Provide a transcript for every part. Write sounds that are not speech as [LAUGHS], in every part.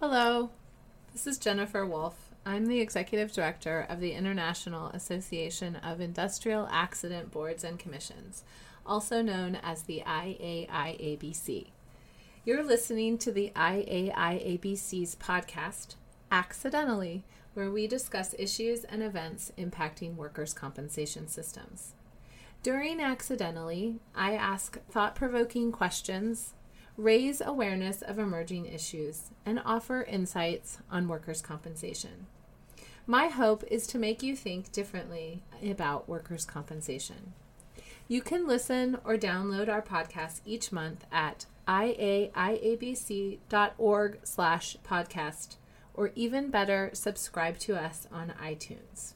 Hello, this is Jennifer Wolf. I'm the Executive Director of the International Association of Industrial Accident Boards and Commissions, also known as the IAIABC. You're listening to the IAIABC's podcast, Accidentally, where we discuss issues and events impacting workers' compensation systems. During Accidentally, I ask thought provoking questions, raise awareness of emerging issues, and offer insights on workers' compensation. My hope is to make you think differently about workers' compensation. You can listen or download our podcast each month at iaiabc.org slash podcast, or even better, subscribe to us on iTunes.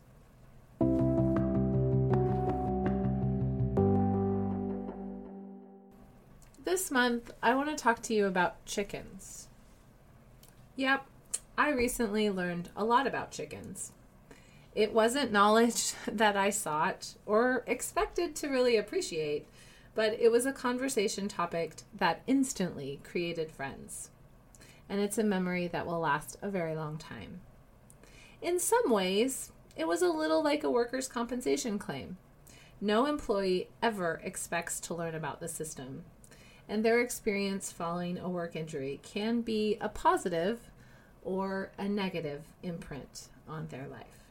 This month, I want to talk to you about chickens. Yep, I recently learned a lot about chickens. It wasn't knowledge [LAUGHS] that I sought or expected to really appreciate, but it was a conversation topic that instantly created friends. And it's a memory that will last a very long time. In some ways, it was a little like a workers' compensation claim. No employee ever expects to learn about the system, and their experience following a work injury can be a positive or a negative imprint on their life.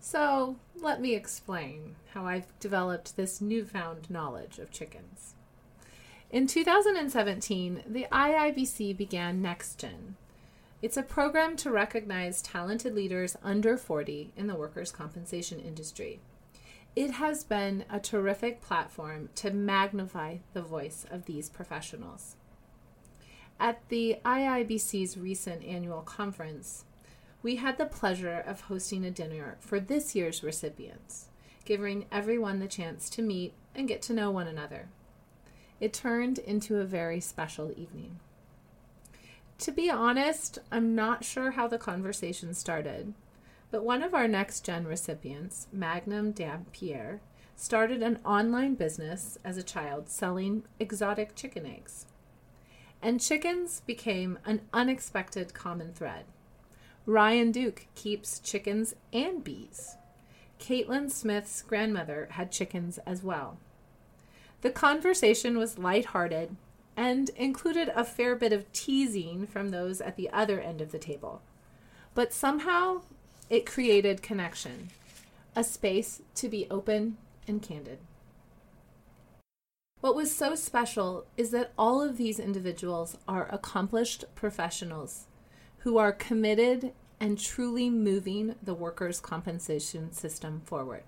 So, let me explain how I've developed this newfound knowledge of chickens. In 2017, the IAIABC began NextGen. It's a program to recognize talented leaders under 40 in the workers' compensation industry. It has been a terrific platform to magnify the voice of these professionals. At the IAIABC's recent annual conference, we had the pleasure of hosting a dinner for this year's recipients, giving everyone the chance to meet and get to know one another. It turned into a very special evening. To be honest, I'm not sure how the conversation started, but one of our next gen recipients, Magnum Dampierre, started an online business as a child selling exotic chicken eggs. And chickens became an unexpected common thread. Ryan Duke keeps chickens and bees. Caitlin Smith's grandmother had chickens as well. The conversation was lighthearted and included a fair bit of teasing from those at the other end of the table. But somehow it created connection, a space to be open and candid. What was so special is that all of these individuals are accomplished professionals who are committed and truly moving the workers' compensation system forward.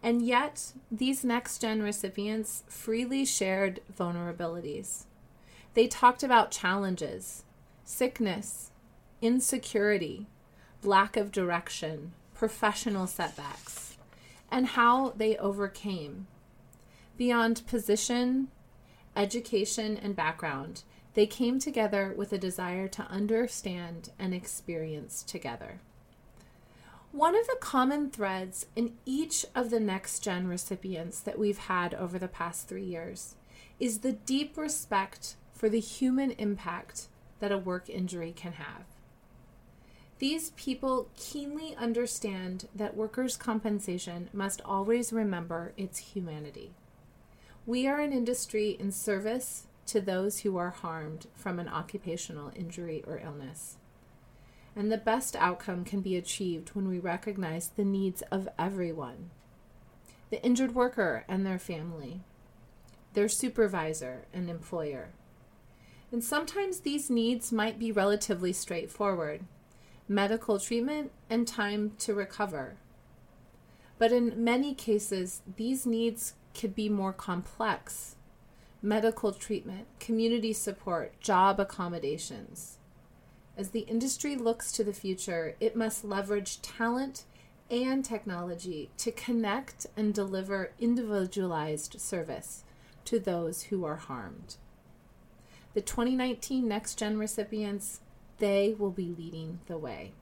And yet, these next gen recipients freely shared vulnerabilities. They talked about challenges, sickness, insecurity, lack of direction, professional setbacks, and how they overcame. Beyond position, education, and background, they came together with a desire to understand and experience together. One of the common threads in each of the next gen recipients that we've had over the past three years is the deep respect for the human impact that a work injury can have. These people keenly understand that workers' compensation must always remember its humanity. We are an industry in service to those who are harmed from an occupational injury or illness. And the best outcome can be achieved when we recognize the needs of everyone the injured worker and their family, their supervisor and employer. And sometimes these needs might be relatively straightforward medical treatment, and time to recover. But in many cases, these needs could be more complex medical treatment, community support, job accommodations. As the industry looks to the future, it must leverage talent and technology to connect and deliver individualized service to those who are harmed. The 2019 Next Gen recipients they will be leading the way.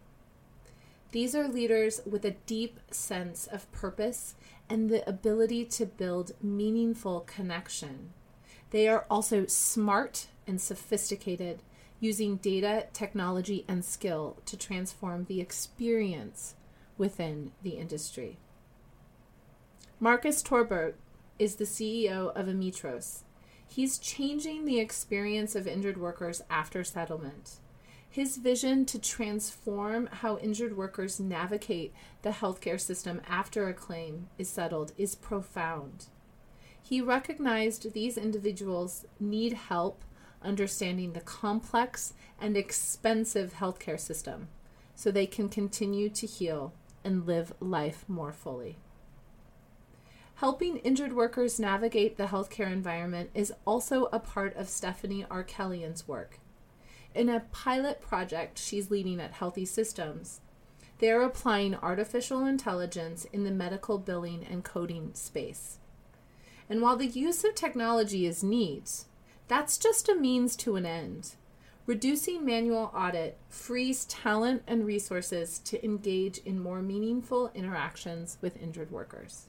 These are leaders with a deep sense of purpose and the ability to build meaningful connection. They are also smart and sophisticated, using data, technology, and skill to transform the experience within the industry. Marcus Torbert is the CEO of Ametros. He's changing the experience of injured workers after settlement. His vision to transform how injured workers navigate the healthcare system after a claim is settled is profound. He recognized these individuals need help understanding the complex and expensive healthcare system so they can continue to heal and live life more fully. Helping injured workers navigate the healthcare environment is also a part of Stephanie Arkelian's work. In a pilot project she's leading at Healthesystems, they are applying artificial intelligence in the medical billing and coding space. And while the use of technology is neat, that's just a means to an end. Reducing manual audit frees talent and resources to engage in more meaningful interactions with injured workers.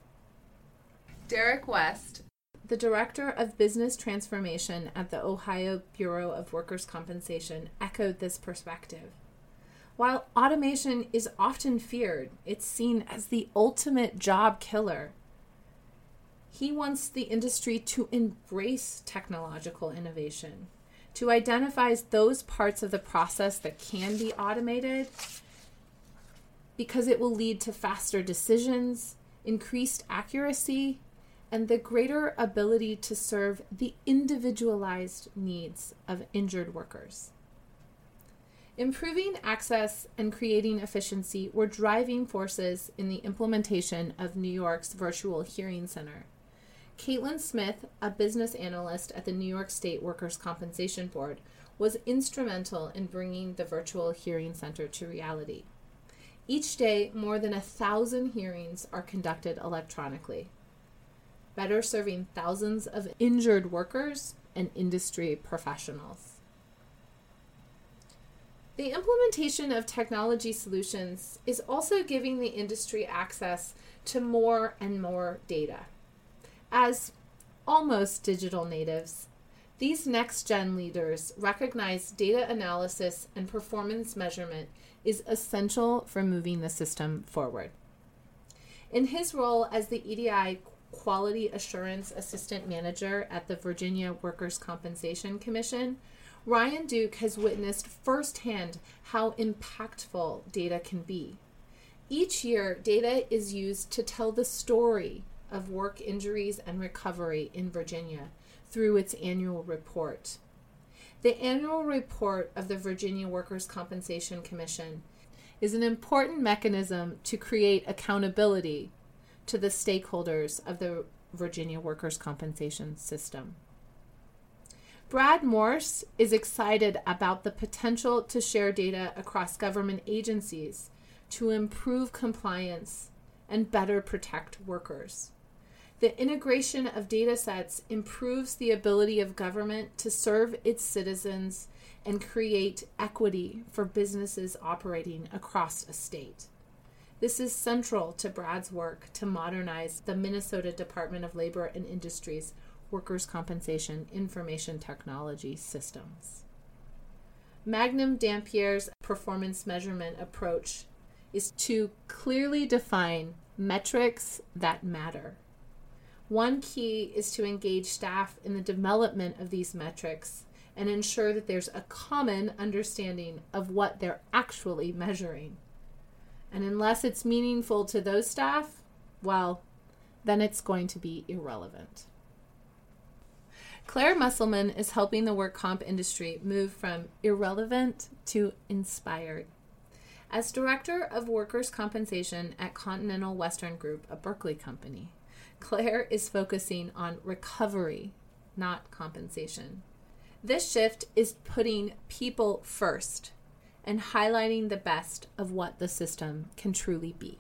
Derek West, the Director of Business Transformation at the Ohio Bureau of Workers' Compensation, echoed this perspective. While automation is often feared, it's seen as the ultimate job killer. He wants the industry to embrace technological innovation, to identify those parts of the process that can be automated because it will lead to faster decisions, increased accuracy, and the greater ability to serve the individualized needs of injured workers. Improving access and creating efficiency were driving forces in the implementation of New York's Virtual Hearing Center. Caitlin Smith, a business analyst at the New York State Workers' Compensation Board, was instrumental in bringing the Virtual Hearing Center to reality. Each day, more than a thousand hearings are conducted electronically, better serving thousands of injured workers and industry professionals. The implementation of technology solutions is also giving the industry access to more and more data. As almost digital natives, these next gen leaders recognize data analysis and performance measurement is essential for moving the system forward. In his role as the EDI Quality Assurance Assistant Manager at the Virginia Workers' Compensation Commission, Ryan Duke has witnessed firsthand how impactful data can be. Each year, data is used to tell the story of work injuries and recovery in Virginia through its annual report. The annual report of the Virginia Workers' Compensation Commission is an important mechanism to create accountability to the stakeholders of the Virginia Workers' Compensation System. Brad Morse is excited about the potential to share data across government agencies to improve compliance and better protect workers. The integration of data sets improves the ability of government to serve its citizens and create equity for businesses operating across a state. This is central to Brad's work to modernize the Minnesota Department of Labor and Industries workers' compensation information technology systems. Magnum Dampier's performance measurement approach is to clearly define metrics that matter one key is to engage staff in the development of these metrics and ensure that there's a common understanding of what they're actually measuring. And unless it's meaningful to those staff, well, then it's going to be irrelevant. Claire Musselman is helping the work comp industry move from irrelevant to inspired. As Director of Workers' Compensation at Continental Western Group, a Berkley company, Claire is focusing on recovery, not compensation. This shift is putting people first and highlighting the best of what the system can truly be.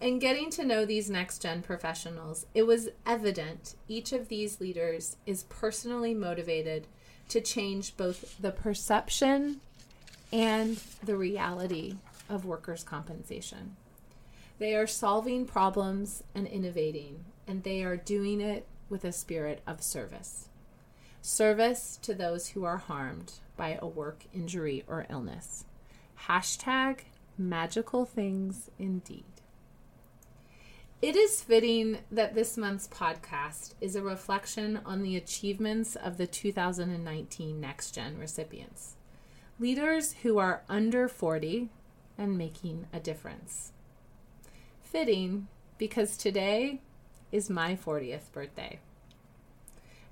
In getting to know these next gen professionals, it was evident each of these leaders is personally motivated to change both the perception and the reality of workers' compensation. They are solving problems and innovating, and they are doing it with a spirit of service. Service to those who are harmed by a work injury or illness. Hashtag magical things indeed. It is fitting that this month's podcast is a reflection on the achievements of the 2019 Next Gen recipients, leaders who are under 40 and making a difference. Fitting because today is my 40th birthday.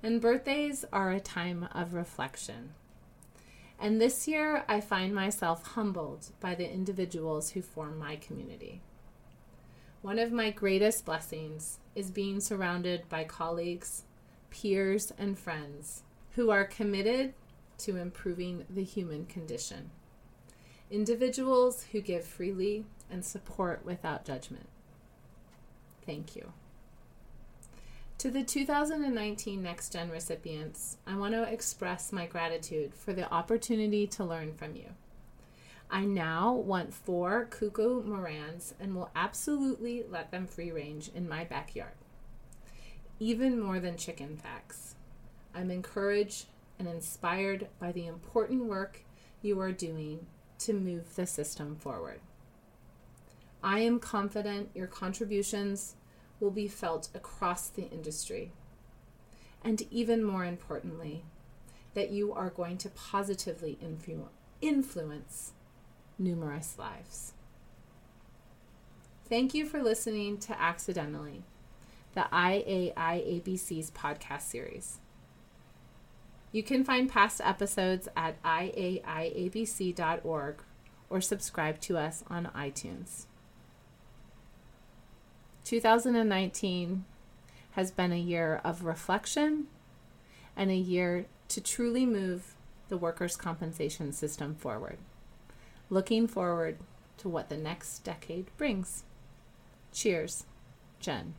And birthdays are a time of reflection. And this year, I find myself humbled by the individuals who form my community. One of my greatest blessings is being surrounded by colleagues, peers, and friends who are committed to improving the human condition. Individuals who give freely and support without judgment. Thank you. To the 2019 Next Gen recipients, I want to express my gratitude for the opportunity to learn from you. I now want four cuckoo Marans and will absolutely let them free range in my backyard. Even more than chicken facts. I'm encouraged and inspired by the important work you are doing to move the system forward. I am confident your contributions will be felt across the industry. And even more importantly, that you are going to positively influ- influence numerous lives. Thank you for listening to Accidentally, the IAIABC's podcast series. You can find past episodes at iaiabc.org or subscribe to us on iTunes. 2019 has been a year of reflection and a year to truly move the workers' compensation system forward looking forward to what the next decade brings. Cheers, Jen.